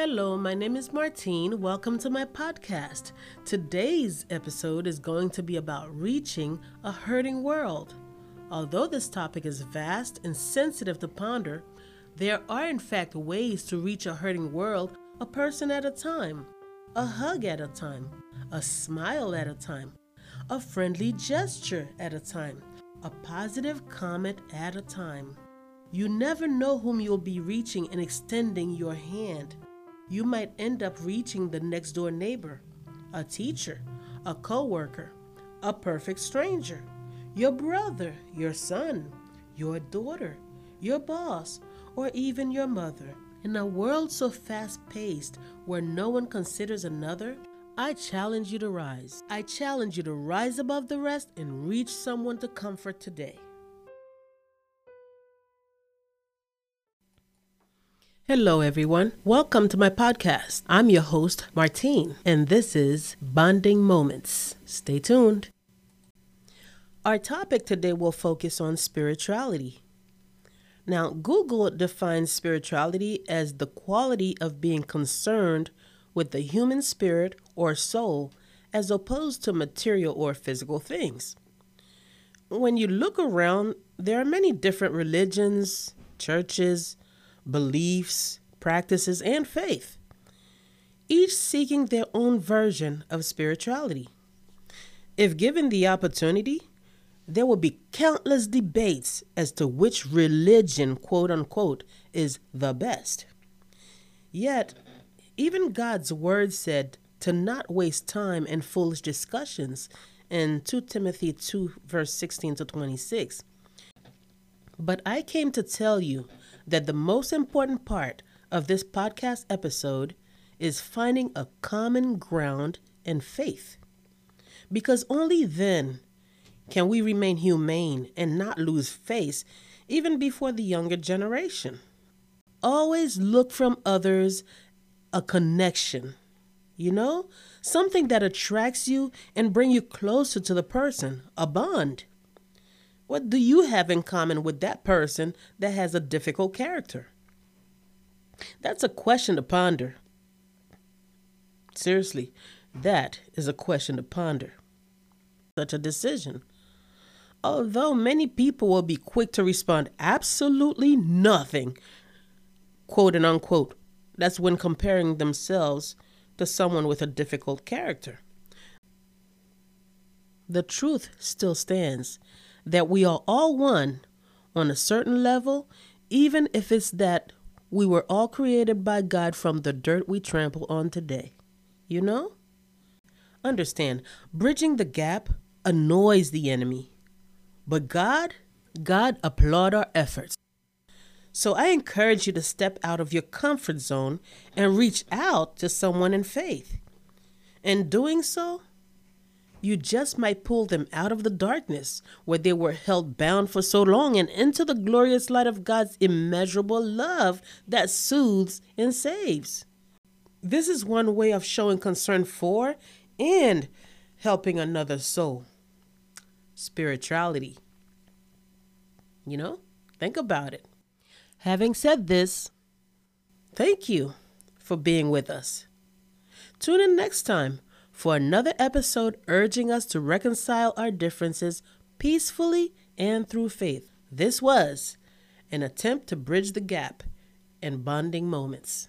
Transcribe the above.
Hello, my name is Martine. Welcome to my podcast. Today's episode is going to be about reaching a hurting world. Although this topic is vast and sensitive to ponder, there are in fact ways to reach a hurting world a person at a time, a hug at a time, a smile at a time, a friendly gesture at a time, a positive comment at a time. You never know whom you'll be reaching and extending your hand you might end up reaching the next door neighbor, a teacher, a coworker, a perfect stranger, your brother, your son, your daughter, your boss, or even your mother. In a world so fast paced where no one considers another, I challenge you to rise. I challenge you to rise above the rest and reach someone to comfort today. Hello, everyone. Welcome to my podcast. I'm your host, Martine, and this is Bonding Moments. Stay tuned. Our topic today will focus on spirituality. Now, Google defines spirituality as the quality of being concerned with the human spirit or soul as opposed to material or physical things. When you look around, there are many different religions, churches, beliefs, practices, and faith, each seeking their own version of spirituality. If given the opportunity, there will be countless debates as to which religion, quote unquote, is the best. Yet, even God's word said to not waste time in foolish discussions in 2 Timothy 2, verse 16 to 26. But I came to tell you that the most important part of this podcast episode is finding a common ground in faith. Because only then can we remain humane and not lose face even before the younger generation. Always look from others a connection, you know, something that attracts you and bring you closer to the person, a bond. What do you have in common with that person that has a difficult character? That's a question to ponder. Seriously, that is a question to ponder. Such a decision. Although many people will be quick to respond absolutely nothing, quote and unquote, that's when comparing themselves to someone with a difficult character. The truth still stands that we are all one on a certain level, even if it's that we were all created by God from the dirt we trample on today. You know? Understand, bridging the gap annoys the enemy. But God, God applaud our efforts. So I encourage you to step out of your comfort zone and reach out to someone in faith. In doing so, you just might pull them out of the darkness where they were held bound for so long and into the glorious light of God's immeasurable love that soothes and saves. This is one way of showing concern for and helping another soul. Spirituality. You know, think about it. Having said this, thank you for being with us. Tune in next time for another episode urging us to reconcile our differences peacefully and through faith. This was an attempt to bridge the gap in bonding moments.